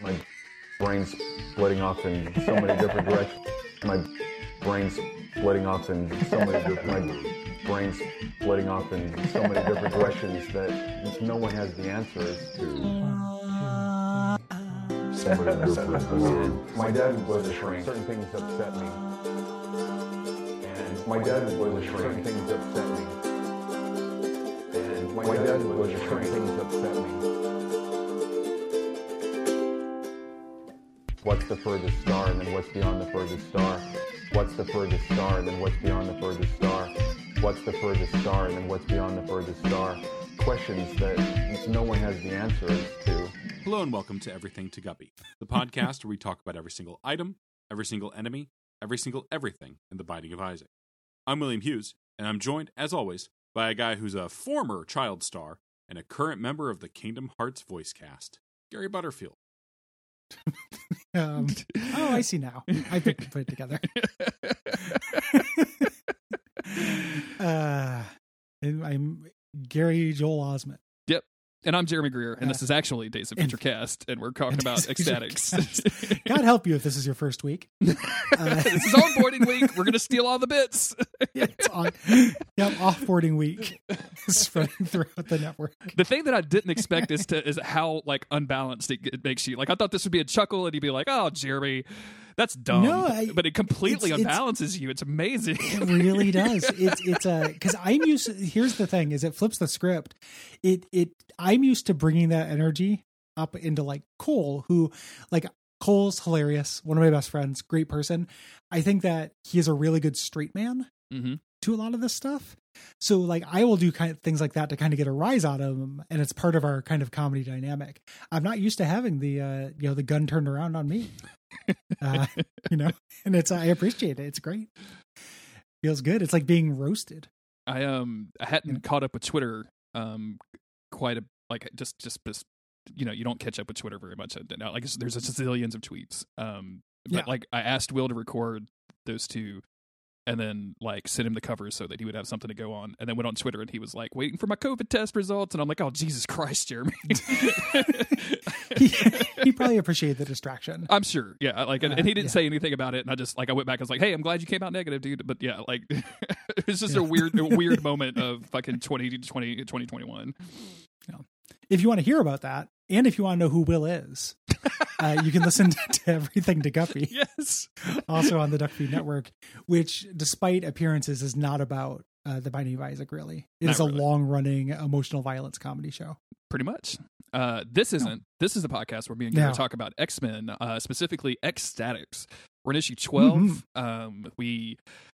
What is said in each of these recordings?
My brain's splitting off in so many different directions. My brain's splitting off in so many different. My brain's splitting off in so many different directions that no one has the answers to. So many different. My dad was a shrink. Certain things upset me. And my dad was a shrink. Certain things upset me. And my dad was a shrink. Certain Things upset me. What's the furthest star, and then what's beyond the furthest star? What's the furthest star, and then what's beyond the furthest star? What's the furthest star, and then what's beyond the furthest star? Questions that no one has the answers to. Hello and welcome to Everything to Guppy, the podcast where we talk about every single item, every single enemy, every single everything in the Binding of Isaac. I'm William Hughes, and I'm joined, as always, by a guy who's a former child star and a current member of the Kingdom Hearts voice cast, Gary Butterfield. Um, oh, I see now. I put, put it together. uh, and I'm Gary Joel Osment. And I'm Jeremy Greer, and this is actually Days of Future Cast, and we're talking about Days of Future X-Statix. God help you if this is your first week. Uh, this is onboarding week. We're going to steal all the bits. yeah, it's on. Yep, offboarding week spreading throughout the network. The thing that I didn't expect is to is how like unbalanced it, it makes you. Like I thought this would be a chuckle, and you'd be like, "Oh, Jeremy, that's dumb." No, I- but it completely it's- it's- unbalances you. It's amazing. It really does. It's it's a because I'm used. To, here's the thing: is it flips the script. It it I'm used to bringing that energy up into like Cole, who like Cole's hilarious, one of my best friends, great person. I think that he is a really good straight man hmm to a lot of this stuff. So like I will do kind of things like that to kind of get a rise out of him, and it's part of our kind of comedy dynamic. I'm not used to having the uh you know the gun turned around on me, uh, you know, and it's I appreciate it. It's great. Feels good. It's like being roasted. I um I hadn't Yeah. caught up with Twitter um quite a like just just just you know you don't catch up with Twitter very much now like there's a zillions of tweets um but Yeah. like I asked Will to record those two and then like send him the covers so that he would have something to go on and then went on Twitter and he was like waiting for my COVID test results and I'm like oh Jesus Christ Jeremy He, he probably appreciated the distraction. I'm sure yeah like and, and he didn't Yeah. say anything about it and I just like I went back and was like hey I'm glad you came out negative dude but yeah like it's just Yeah. a weird a weird moment of fucking 2020 2021 Yeah. If you want to hear about that, and if you want to know who Will is, uh, you can listen to, to everything to Guppy. yes also on the Duckfeed Network, which, despite appearances, is not about uh, the Binding of Isaac. Really, it Not is a really. long-running emotional violence comedy show. pretty much. Uh, this isn't. This is a podcast where me and Gary No. talk about X Men, uh, specifically X-Statix. We're in issue 12 Mm-hmm. Um, we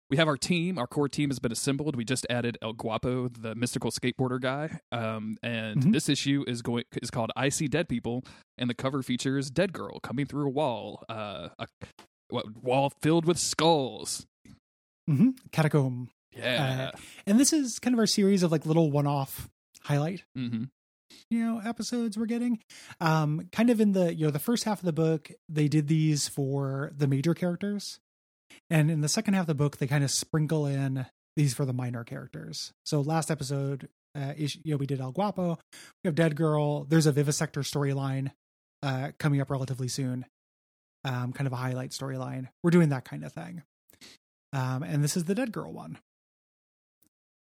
we have our team. Our core team has been assembled. We just added El Guapo, the mystical skateboarder guy. Um, and Mhm. this issue is going is called "I See Dead People," and the cover features Dead Girl coming through a wall, uh, a what, wall filled with skulls. hmm Catacomb, Yeah. and this is kind of our series of like little one-off highlight hmm you know episodes we're getting. Um kind of in the you know the first half of the book they did these for the major characters. And in the second half of the book they kind of sprinkle in these for the minor characters. So last episode uh ish, you know we did el guapo we have dead girl there's a vivisector storyline uh coming up relatively soon um kind of a highlight storyline. We're doing that kind of thing. Um and this is the dead girl one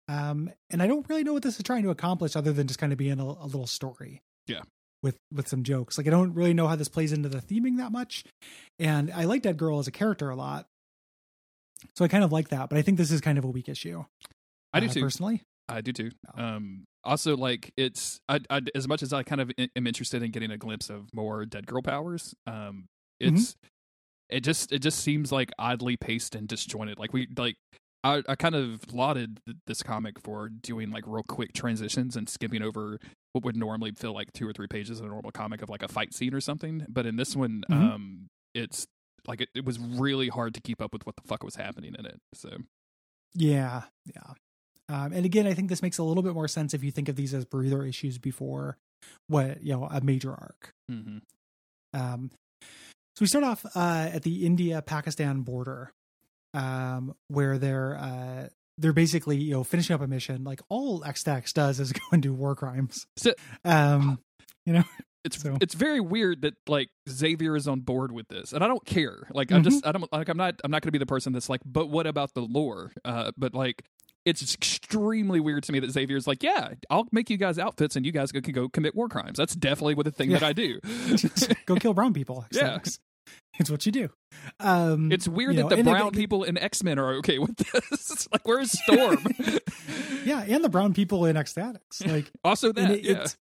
um, and I don't really know what this is trying to accomplish other than just kind of being a, a little story. Yeah. With with some jokes. Like I don't really know how this plays into the theming that much. And I like Dead Girl as a character a lot. So I kind of like that, but I think this is kind of a weak issue. I do uh, too. Personally. I do too. No. Um, also, like it's I, I, as much as I kind of am interested in getting a glimpse of more dead girl powers. Um, Mm-hmm. it's it just it just seems like oddly paced and disjointed. Like we like I, I kind of lauded th- this comic for doing like real quick transitions and skipping over what would normally feel like two or three pages in a normal comic of like a fight scene or something. But in this one, Mhm. um, it's like it, it was really hard to keep up with what the fuck was happening in it. So Yeah. Yeah. Um, and again, I think this makes a little bit more sense if you think of these as breather issues before what, you know, a major arc. hmm Um, so we start off uh, at the India Pakistan border, um, where they're uh, they're basically you know finishing up a mission. Like all X-Statix does is go and do war crimes. So- Um, you know, it's So- it's very weird that like Xavier is on board with this, and I don't care. Like I'm Mm-hmm. just I don't like I'm not I'm not going to be the person that's like, but what about the lore? Uh, but like it's extremely weird to me that Xavier's like, yeah, I'll make you guys outfits and you guys can go commit war crimes. That's definitely what the thing that I do. Go kill brown people. Yeah. It's what you do. Um, It's weird that know, the brown people in X Men are okay with this. like, where's Storm? yeah, and the brown people in X-Statix. Like also, and it- yeah. it's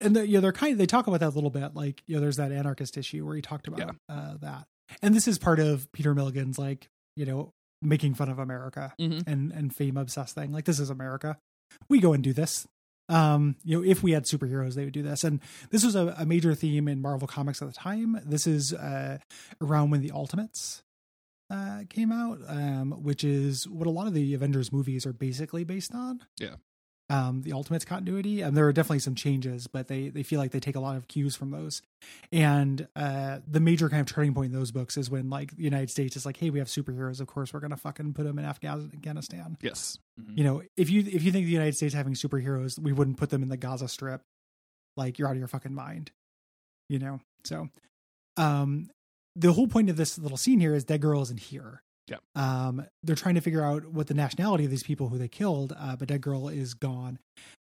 and the, you know, they're kind of they talk about that a little bit like you know there's that anarchist issue where he talked about Yeah. uh, that and this is part of peter milligan's like you know making fun of america Mhm. and and fame obsessed thing like this is america we go and do this um you know if we had superheroes they would do this. And this was a, a major theme in marvel comics at the time. This is uh around when the ultimates uh came out um which is what a lot of the avengers movies are basically based on. Yeah. Um, the Ultimates continuity. And there are definitely some changes, but they they feel like they take a lot of cues from those. And uh, the major kind of turning point in those books is when like the United States is like, hey, we have superheroes. Of course, we're gonna fucking put them in Afghanistan. yes. Mhm. You know, if you if you think the United States having superheroes, we wouldn't put them in the Gaza Strip. Like you're out of your fucking mind. You know. So, um, the whole point of this little scene here is Dead Girl isn't here. Yeah. Um, they're trying to figure out what the nationality of these people who they killed, uh, but Dead Girl is gone.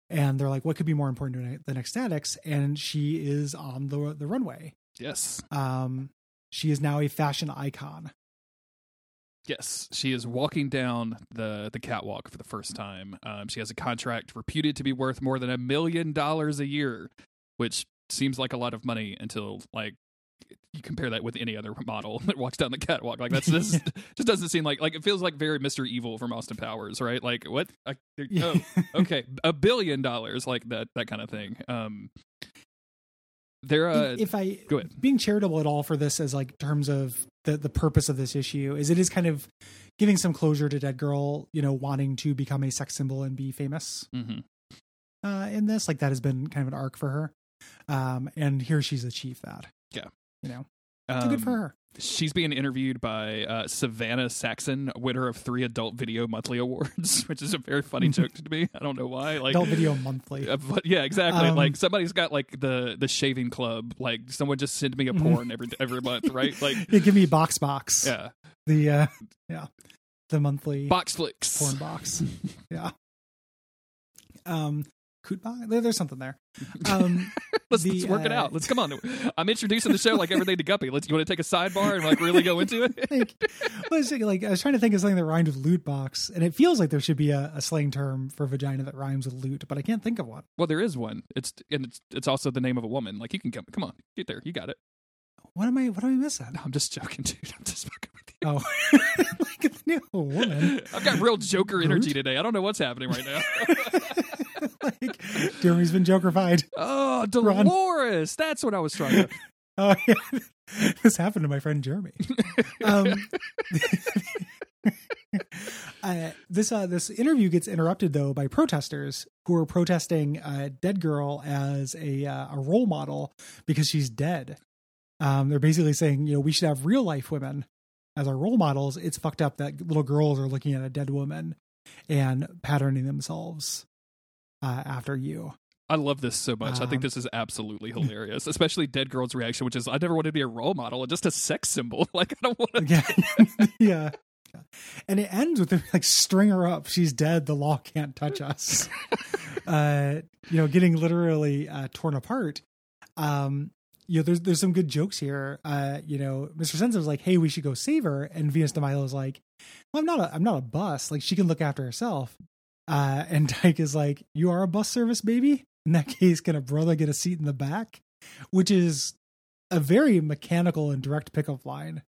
And they're like, what could be more important than X-Statix? And she is on the the runway. Yes. Um, she is now a fashion icon. Yes, she is walking down the the catwalk for the first time. Um, she has a contract reputed to be worth more than a million dollars a year, which seems like a lot of money until like you compare that with any other model that walks down the catwalk. Like that's just just doesn't seem like like it feels like very Mister Evil from Austin Powers, right? Like what? I, oh, okay, a billion dollars, like that that kind of thing. Um, there, uh, if, I go ahead. being charitable at all for this as like terms of the the purpose of this issue is it is kind of giving some closure to Dead Girl, you know, wanting to become a sex symbol and be famous mhm. uh, in this. Like that has been kind of an arc for her, um, and here she's achieved that. Yeah. You know, so good for Um, her. She's being interviewed by uh, Savannah Saxon, winner of three Adult Video Monthly Awards, which is a very funny joke to me. I don't know why. Like, Adult Video Monthly. uh, but yeah, exactly. Um, like somebody's got like the the shaving club. Like someone just send me a Mhm. porn every every month, right? Like, Yeah, give me box box. yeah, The uh, yeah, the monthly box flicks. porn box. yeah. Um, box. There, there's something there. Um, let's, the, let's work it uh, out. Let's come on. I'm introducing the show like everything to Guppy. Let's. You want to take a sidebar and like really go into it? like, like I was trying to think of something that rhymed with loot box, and it feels like there should be a, a slang term for vagina that rhymes with loot, but I can't think of one. Well, there is one. It's and it's it's also the name of a woman. Like you can come. Come on, get there. You got it. What am I? What am I missing? No, I'm just joking, dude. I'm just fucking with you. Oh, like no woman. I've got real Joker energy today. I don't know what's happening right now. like Jeremy's been Jokerfied. oh. Dolores. That's what I was trying to. Oh yeah, this happened to my friend Jeremy. Um, uh, this uh, this interview gets interrupted though by protesters who are protesting uh, Dead Girl as a uh, a role model because she's dead. Um, they're basically saying, you know, we should have real life women as our role models. It's fucked up that little girls are looking at a dead woman and patterning themselves uh, after you. I love this so much. I think Um, this is absolutely hilarious, especially Dead Girl's reaction, which is, "I never wanted to be a role model, just a sex symbol. Like I don't want to." yeah yeah and it ends with them like string her up she's dead the law can't touch us uh you know getting literally uh torn apart um you know there's there's some good jokes here. Uh you know mr was like hey we should go save her. And Venus Dee Milo's like well, i'm not a i'm not a bus. Like she can look after herself. Uh and Tike is like you are a bus service baby? In that case can a brother get a seat in the back? Which is a very mechanical and direct pickup line.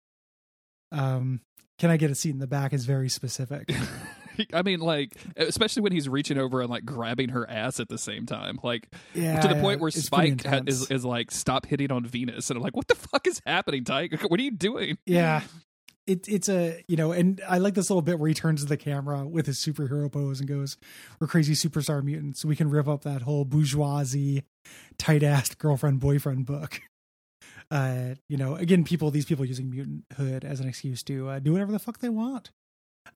Um can i get a seat in the back is very specific I mean, like, especially when he's reaching over and like grabbing her ass at the same time, like yeah to the point where it's Spike ha- is is like, "Stop hitting on Venus," and I'm like, "What the fuck is happening, Tike? What are you doing?" yeah it, it's a you know and i like this little bit where he turns to the camera with his superhero pose and goes we're crazy superstar mutants we can rip up that whole bourgeoisie tight ass girlfriend boyfriend book uh you know again people these people using mutant hood as an excuse to uh, do whatever the fuck they want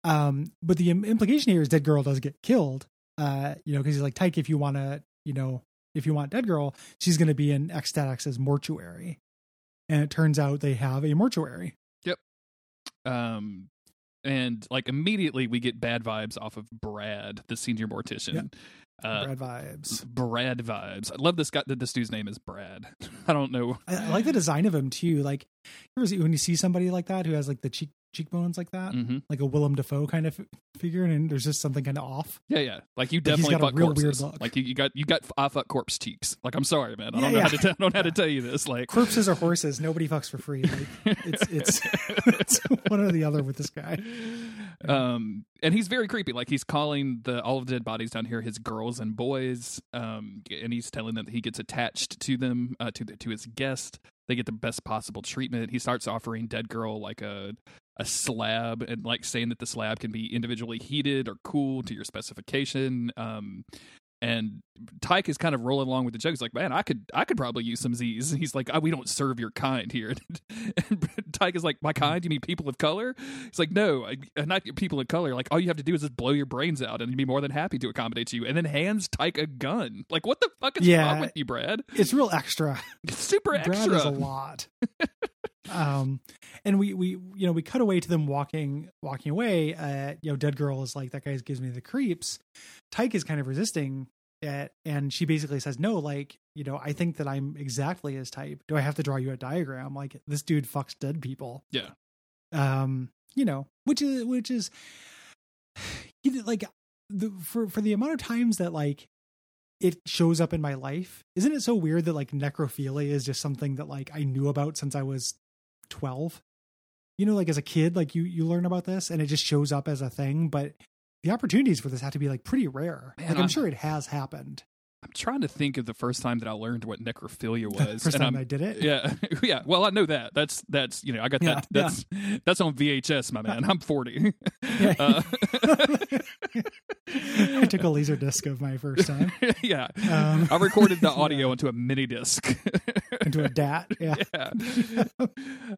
um but the implication here is dead girl does get killed uh you know because he's like tike if you want to you know if you want Dead Girl, she's going to be in Ecstatic's mortuary. And it turns out they have a mortuary. Yep. Um, and like immediately we get bad vibes off of Brad, the senior mortician. Uh, Brad vibes. Brad vibes. I love this guy. That this dude's name is Brad. I don't know. I, I like the design of him too. Like, you ever see- when you see somebody like that who has like the cheek cheekbones like that, hmm like a Willem Dafoe kind of f- figure, and there's just something kind of off. Yeah, yeah. Like you Like, definitely got a fuck corpses. look. Like you, you got you got I fuck corpse cheeks. Like I'm sorry, man. I Yeah, don't know yeah. how to tell, I don't know how to tell you this. Like Corpses are horses. Nobody fucks for free. Like, it's it's it's one or the other with this guy. um and he's very creepy like he's calling the all of the dead bodies down here his girls and boys um and he's telling them that he gets attached to them uh to the, to his guest they get the best possible treatment. He starts offering dead girl like a a slab and like saying that the slab can be individually heated or cooled to your specification. Um and Tike is kind of rolling along with the joke. He's like, "Man, I could, I could probably use some Z's." And he's like, oh, "We don't serve your kind here." and Tike is like, "My kind? You mean people of color?" He's like, "No, I- uh, not people of color. Like, all you have to do is just blow your brains out, and he'd be more than happy to accommodate you." And then hands Tike a gun. Like, what the fuck is Yeah. wrong with you, Brad? It's real extra. It's super Brad extra. is a lot. Um, and we we you know we cut away to them walking walking away. Uh, you know, dead girl is like that guy gives me the creeps. Tike is kind of resisting it, and she basically says, "No, like you know, I think that I'm exactly his type. Do I have to draw you a diagram? Like this dude fucks dead people." Yeah. Um, you know, which is which is like the for for the amount of times that like it shows up in my life. Isn't it so weird that like necrophilia is just something that like I knew about since I was 12? You know, like as a kid, like you you learn about this and it just shows up as a thing, but the opportunities for this have to be like pretty rare. Man, like I'm I'm- sure it has happened. I'm trying to think of the first time that I learned what necrophilia was. First and time I'm- I did it. Yeah, yeah. Well, I know that. That's that's you know I got Yeah, that. That's that's on VHS, my man. I'm 40. Yeah. Uh, I took a laser disc of my first time yeah. Um, I recorded the audio into a mini disc. into a DAT. Yeah. yeah.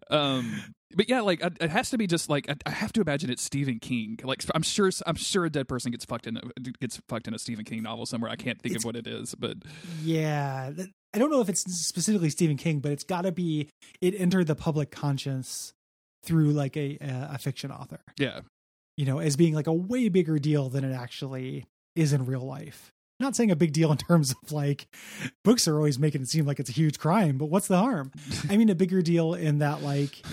um, but yeah, like it has to be just like I, I have to imagine it's Stephen King. Like I'm sure I'm sure a dead person gets fucked in a, gets fucked in a Stephen King novel somewhere. I can't think It's- of what it is, but Yeah, I don't know if it's specifically Stephen King, but it's got to be. It entered the public conscience through like a a fiction author, yeah, you know, as being like a way bigger deal than it actually is in real life. Not saying a big deal in terms of like books are always making it seem like it's a huge crime, but what's the harm? I mean, a bigger deal in that like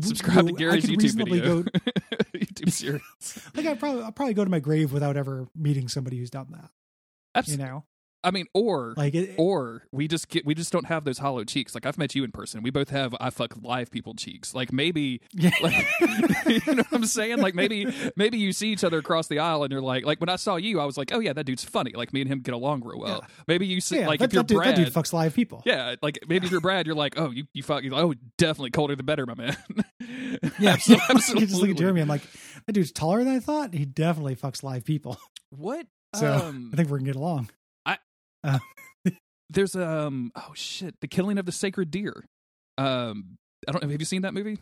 subscribe you to Gary's YouTube video. Go, YouTube series. like I probably I'll probably go to my grave without ever meeting somebody who's done that. You Absolutely. know, I mean, or like it, or we just get we just don't have those hollow cheeks. Like I've met you in person. We both have I fuck live people cheeks. Like maybe yeah. like you know what I'm saying? Like maybe maybe you see each other across the aisle and you're like like when I saw you, I was like, oh yeah, that dude's funny. Like me and him get along real well. Maybe you see yeah, like that, if you're that, dude, Brad, that dude fucks live people. yeah, like maybe if you're Brad, you're like, oh you you fuck, like, oh definitely colder the better, my man. Yeah, Absolutely. I just look at Jeremy. I'm like, that dude's taller than I thought. He definitely fucks live people. What? So um, I think we're gonna get along. there's um oh shit, the killing of the sacred deer. Um, I don't know. Have you seen that movie?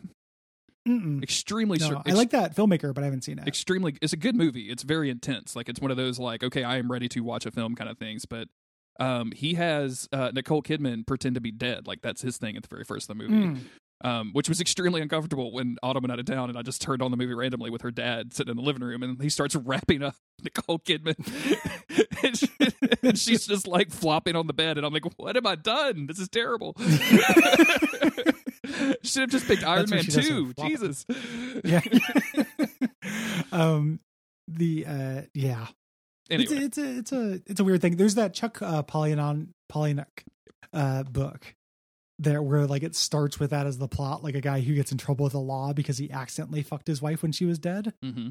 Mm-mm. Extremely No, sure. I like that filmmaker, but I haven't seen it. extremely it's a good movie it's very intense like it's one of those like okay i am ready to watch a film kind of things but um he has uh nicole kidman pretend to be dead like that's his thing at the very first of the movie Mm. Um which was extremely uncomfortable when autumn went out of town and i just turned on the movie randomly with her dad sitting in the living room and he starts wrapping up nicole kidman and, she- and she's just like flopping on the bed and i'm like what have i done this is terrible should have just picked iron That's man 2 jesus Yeah. um. The uh. Yeah. anyway It's a, it's a it's a it's a weird thing. There's that Chuck uh, Palahniuk uh book there where like it starts with that as the plot, like a guy who gets in trouble with the law because he accidentally fucked his wife when she was dead. mm-hmm.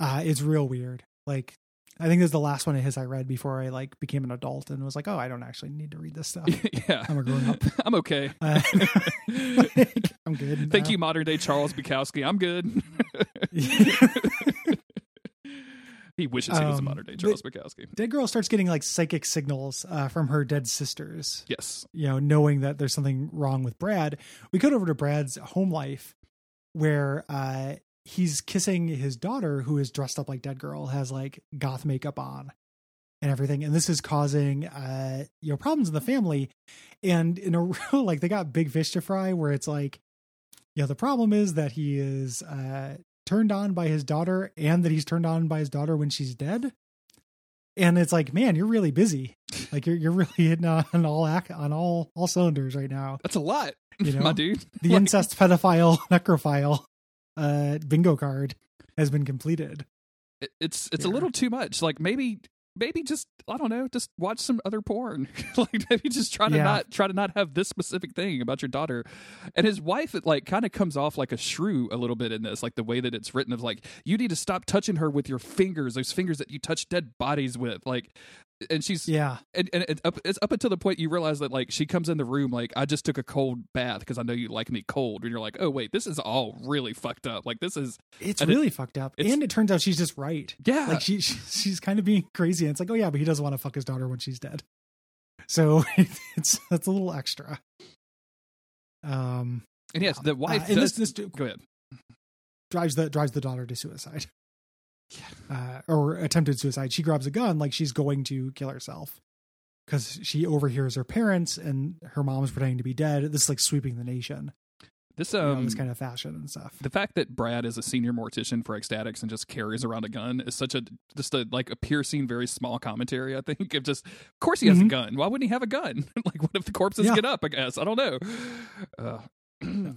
Uh it's real weird. Like I think this is the last one of his I read before I like became an adult and was like, oh, I don't actually need to read this stuff. yeah I'm a grown up. I'm okay. Uh, like, I'm good. Thank now. you, modern day Charles Bukowski. I'm good. he wishes he was a Um, modern day Charles Bukowski. Dead girl starts getting like psychic signals uh, from her dead sisters. Yes. You know, knowing that there's something wrong with Brad. We cut over to Brad's home life, where uh, he's kissing his daughter, who is dressed up like Dead Girl, has like goth makeup on, and everything, and this is causing uh you know problems in the family, and in a real like they got big fish to fry where it's like, you know, the problem is that he is uh turned on by his daughter and that he's turned on by his daughter when she's dead. And it's like, man, you're really busy. Like you're you're really hitting on all ac- on all all cylinders right now. That's a lot, You know, my dude. the Like, incest pedophile necrophile uh bingo card has been completed. it- it's it's a little too much. Like maybe maybe just I don't know, just watch some other porn. like maybe just try to Yeah. not try to not have this specific thing about your daughter. And his wife it like kind of comes off like a shrew a little bit in this, like the way that it's written of like you need to stop touching her with your fingers, those fingers that you touch dead bodies with. Like and she's Yeah. and, and it's up it's up until the point you realize that like she comes in the room like I just took a cold bath because I know you like me cold and you're like oh wait this is all really fucked up like this is It's And it- really fucked up. and it turns out she's just right. yeah Like she, she she's kind of being crazy and it's like, "Oh yeah, but he doesn't want to fuck his daughter when she's dead." So it's it's a little extra. Um and yes the wife uh, and does, this this go ahead drives the drives the daughter to suicide. Uh, or attempted suicide. She grabs a gun like she's going to kill herself because she overhears her parents and her mom's pretending to be dead. This is like sweeping the nation. this You know, um this kind of fashion and stuff. the fact that Brad is a senior mortician for X-Statix and just carries around a gun is such a just a like a piercing, very small commentary. I think of just, of course he has a Mhm. gun. Why wouldn't he have a gun? like, what if the corpses Yeah. get up? I guess I don't know. Uh,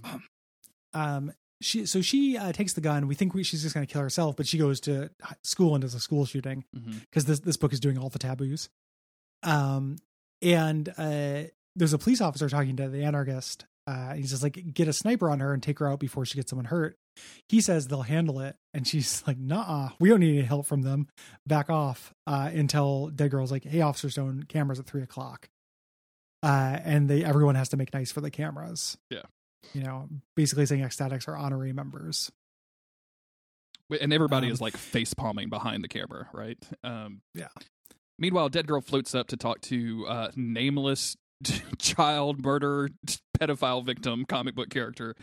um she so she uh, takes the gun. We think we, she's just going to kill herself but she goes to school and does a school shooting because this this book is doing all the taboos. Um and uh there's a police officer talking to the anarchist uh he's just like get a sniper on her and take her out before she gets someone hurt. He says they'll handle it and she's like nah we don't need any help from them. Back off uh until dead girl's like hey officer stone cameras at three o'clock. Uh and they everyone has to make nice for the cameras. Yeah. You know basically saying X-Statix are honorary members and everybody Um, is like face palming behind the camera, right? Um, Yeah. Meanwhile, Dead Girl floats up to talk to uh, nameless child murder pedophile victim comic book character.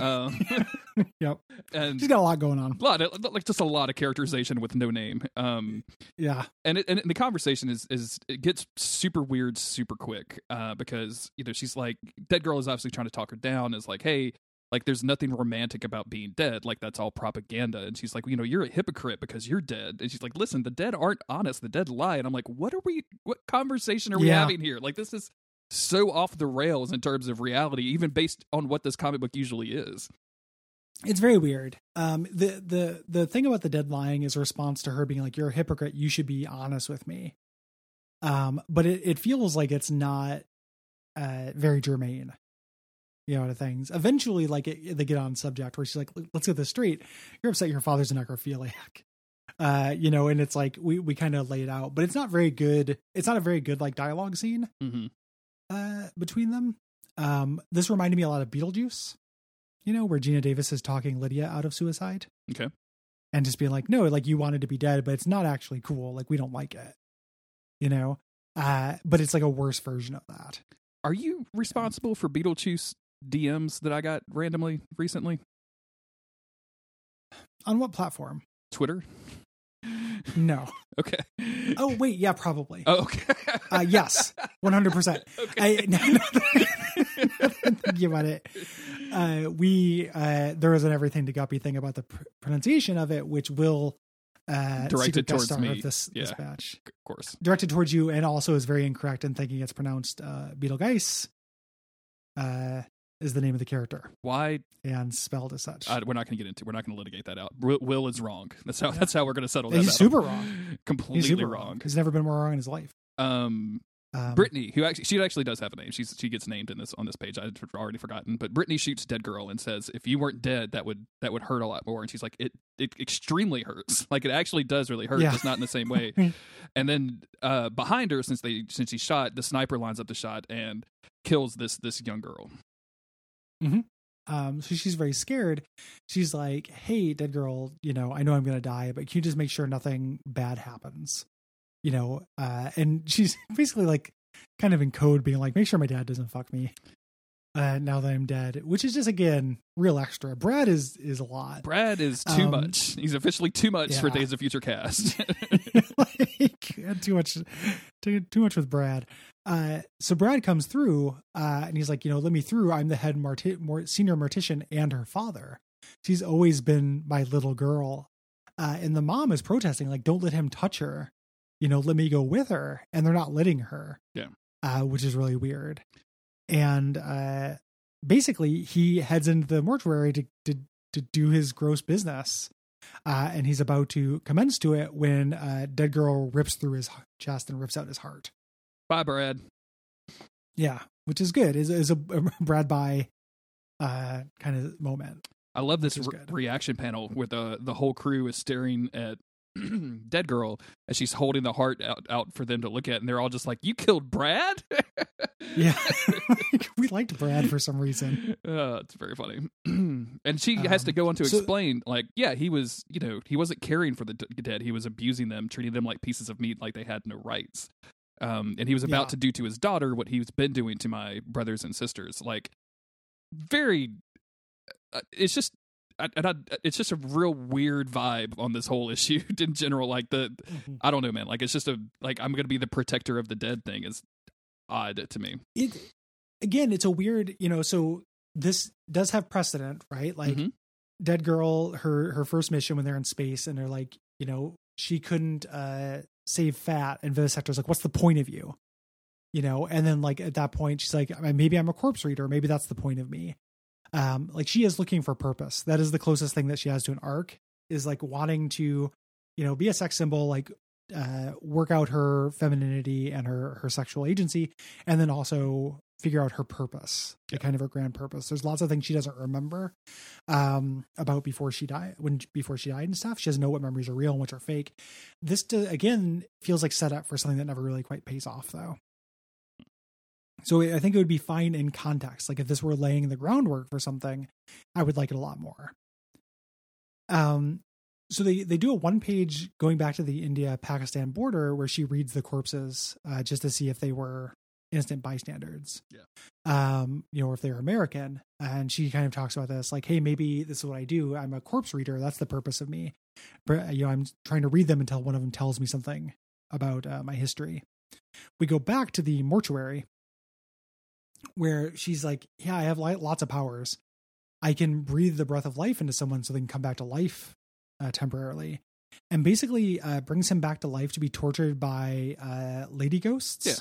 Um, yep. and she's got a lot going on. A lot of, like just a lot of characterization with no name. Um, yeah. and it, and the conversation is is it gets super weird super quick uh, because you know she's like dead girl is obviously trying to talk her down is like hey like there's nothing romantic about being dead. Like that's all propaganda. And she's like you know you're a hypocrite because you're dead. And she's like listen the dead aren't honest. The dead lie. And i'm like what are we what conversation are we Yeah. having here? Like this is so off the rails in terms of reality even based on what this comic book usually is it's very weird. Um, the the the thing about the dead lying is a response to her being like, "You're a hypocrite. You should be honest with me." Um, but it it feels like it's not uh very germane, you know, to things. Eventually, like it, they get on subject where she's like, "Let's get this straight. You're upset your father's a necrophiliac." Uh, you know, and it's like we we kind of lay it out, but it's not very good. It's not a very good like dialogue scene mm-hmm. Uh, between them. Um, this reminded me a lot of Beetlejuice, you know, where Geena Davis is talking Lydia out of suicide. Okay. And just being like, no, like you wanted to be dead, but it's not actually cool. Like we don't like it, you know? Uh, but it's like a worse version of that. are you responsible for beetlejuice dms that i got randomly recently On what platform? twitter No. okay Oh, wait. Yeah, probably. Oh, okay. Uh, yes, 100%. okay. I, now thinking about it, uh, we uh, there was an everything to guppy thing about the pr- pronunciation of it, which will uh, Directed towards me. of this this batch of course. directed towards you, and also is very incorrect in thinking it's pronounced uh, Beetlegeist. Uh, is the name of the character Why? and spelled as such. I, we're not going to get into. We're not going to litigate that out. Will, is wrong. That's how. That's how we're going to settle that. He's super wrong. Completely He's super wrong. He's never been more wrong in his life. Um, Um, Brittany, who actually she actually does have a name. She's she gets named in this on this page. I'd already forgotten, but Brittany shoots Dead Girl and says, "If you weren't dead, that would that would hurt a lot more." And she's like, "It it extremely hurts. Like it actually does really hurt, Yeah. just not in the same way." and then uh, behind her, since they since he shot, the sniper lines up the shot and kills this this young girl. Um, so she's very scared. She's like, "Hey, dead girl, you know, I know I'm gonna die, but can you just make sure nothing bad happens?" You know, uh, and she's basically like, kind of in code, being like, "Make sure my dad doesn't fuck me." Uh, now that I'm dead, which is just again real extra. Brad is is a lot. Brad is too Um, much. He's officially too much for. Days of Future Cast. like, too much too, too much with brad uh so brad comes through uh and he's like you know let me through. I'm the head marti- more senior mortician and her father. She's always been my little girl. Uh and the mom is protesting like don't let him touch her. You know let me go with her. And they're not letting her. Yeah. uh which is really weird. And uh basically he heads into the mortuary to to to do his gross business. Uh, and he's about to commence to it when uh, dead girl rips through his chest and rips out his heart. Bye, Brad. Yeah, which is good. is is a, a Brad by uh, kind of moment. I love this re- reaction panel where the the whole crew is staring at Dead Girl as she's holding the heart out, out for them to look at, and they're all just like, "You killed Brad." Yeah, we liked Brad for some reason. Uh, it's very funny. and she has to Um, go on to so- explain, like, yeah, he was, you know, he wasn't caring for the d- dead. He was abusing them, treating them like pieces of meat, like they had no rights. Um, and he was about Yeah. to do to his daughter what he's been doing to my brothers and sisters. Like, very. Uh, it's just. I, and I, it's just a real weird vibe on this whole issue in general. Like the, I don't know, man. Like it's just a like I'm gonna be the protector of the dead thing is odd to me. It again, it's a weird, you know. So this does have precedent, right? Like Mhm. dead girl, her her first mission when they're in space, and they're like, you know, she couldn't uh save Phat, and Vivisector's like, what's the point of you? You know, and then like at that point, she's like, maybe I'm a corpse reader, maybe that's the point of me. Um, like she is looking for purpose. That is the closest thing that she has to an arc. Is like wanting to, you know, be a sex symbol, like uh work out her femininity and her her sexual agency and then also figure out her purpose the kind of her grand purpose. There's lots of things she doesn't remember um about before she died when before she died and stuff. She doesn't know what memories are real and which are fake. This do, again feels like set up for something that never really quite pays off though. So i think it would be fine in context. Like if this were laying the groundwork for something i would like it a lot more. Um so they they do a one page going back to the India Pakistan border where she reads the corpses uh, just to see if they were innocent bystanders. Yeah. Um, you know, if they're American. And she kind of talks about this, like, hey, maybe this is what I do. I'm a corpse reader. That's the purpose of me. But you know, I'm trying to read them until one of them tells me something about uh, my history. We go back to the mortuary where she's like, yeah, I have lots of powers. I can breathe the breath of life into someone so they can come back to life uh, temporarily, and basically uh, brings him back to life to be tortured by uh, lady ghosts. Yeah.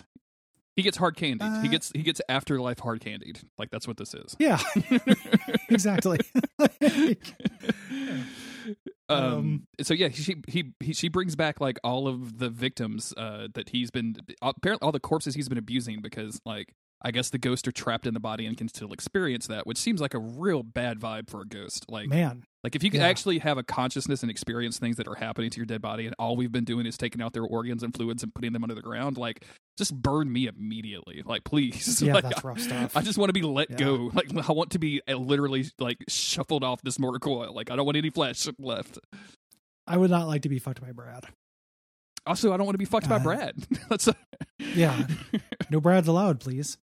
He gets hard candied. he Uh, gets he gets afterlife hard candied. Like that's what this is. yeah, exactly. um, Um, so yeah she he, he she brings back like all of the victims uh that he's been apparently all the corpses he's been abusing because like i guess the ghosts are trapped in the body and can still experience that which seems like a real bad vibe for a ghost like Man, like if you could Yeah. actually have a consciousness and experience things that are happening to your dead body and all we've been doing is taking out their organs and fluids and putting them under the ground like just burn me immediately like please yeah, Like, that's rough stuff. I just want to be let Yeah. go. Like I want to be uh, literally like shuffled off this mortar coil. Like I don't want any flesh left. I would not like to be fucked by Brad. Also, I don't want to be fucked by Uh, Brad. That's a, Yeah. No Brad's allowed, please.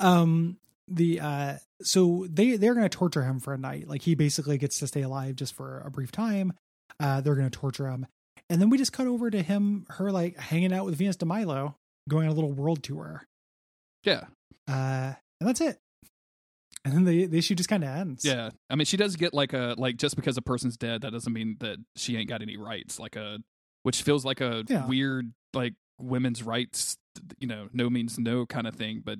Um the uh so they they're going to torture him for a night. Like he basically gets to stay alive just for a brief time. Uh they're going to torture him. And then we just cut over to him her like hanging out with Venus Dee Milo, going on a little world tour. yeah, Uh and that's it. And then the the issue just kind of ends. yeah. I mean, she does get like a like just because a person's dead, that doesn't mean that she ain't got any rights. Like a which feels like a Yeah. weird like women's rights, you know, no means no kind of thing. But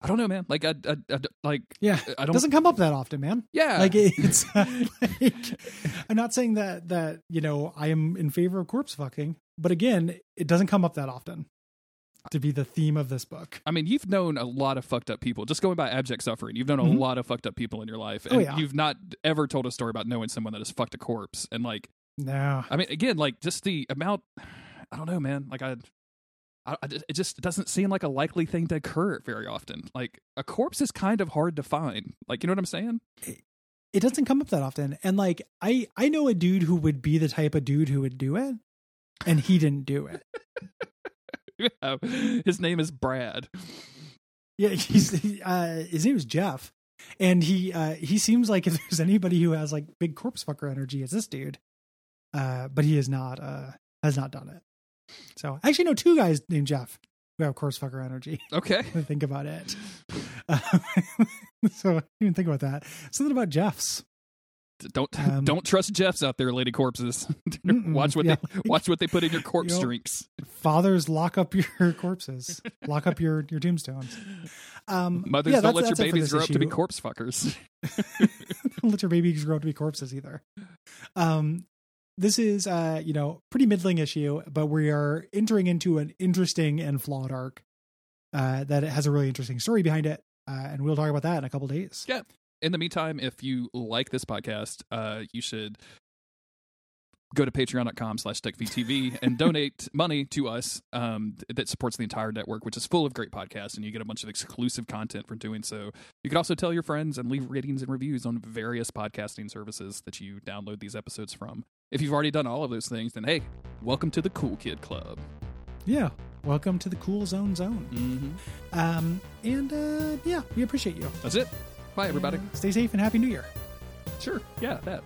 I don't know, man. Like I, I, I like Yeah. I don't. doesn't come up that often, man. yeah, like it's like i'm not saying that that you know i am in favor of corpse fucking but again it doesn't come up that often to be the theme of this book I mean, you've known a lot of fucked up people. Just going by abject suffering, you've known a Mhm. lot of fucked up people in your life, Oh, and yeah. you've not ever told a story about knowing someone that has fucked a corpse. And like, no I mean, again, like just the amount. I don't know, man. Like I, I, I- it just doesn't seem like a likely thing to occur very often. Like a corpse is kind of hard to find. Like you know what I'm saying? it doesn't come up that often and like i i know a dude who would be the type of dude who would do it and he didn't do it His name is Brad. Yeah, he's he, uh, his name is Jeff, and he uh, he seems like if there's anybody who has like big corpse fucker energy, it's this dude. Uh, but he is not uh, has not done it. So I actually know two guys named Jeff who have corpse fucker energy. Okay. think about it. Uh, so I didn't even think about that. Something about Jeffs. Don't Um, don't trust Jeffs out there, lady corpses. Watch what yeah. they watch what they put in your corpse You know, drinks. Fathers, lock up your corpses. lock up your your tombstones. Um, Mothers yeah, don't let your that's it for babies grow up to be corpse fuckers. Don't let your babies grow up to be corpses either. Um, this is uh, you know, pretty middling issue, but we are entering into an interesting and flawed arc uh, that has a really interesting story behind it, uh, and we'll talk about that in a couple days. Yeah. In the meantime, if you like this podcast, uh, you should go to patreon.com slash techvtv and donate money to us um, that supports the entire network, which is full of great podcasts, and you get a bunch of exclusive content for doing so. You can also tell your friends and leave ratings and reviews on various podcasting services that you download these episodes from. If you've already done all of those things, then hey, welcome to the Cool Kid Club. Yeah. Welcome to the Cool Zone Zone. Mm-hmm. Um, and uh, yeah, we appreciate you. That's it. Bye, everybody. Stay safe and happy New Year. Sure. Yeah, that.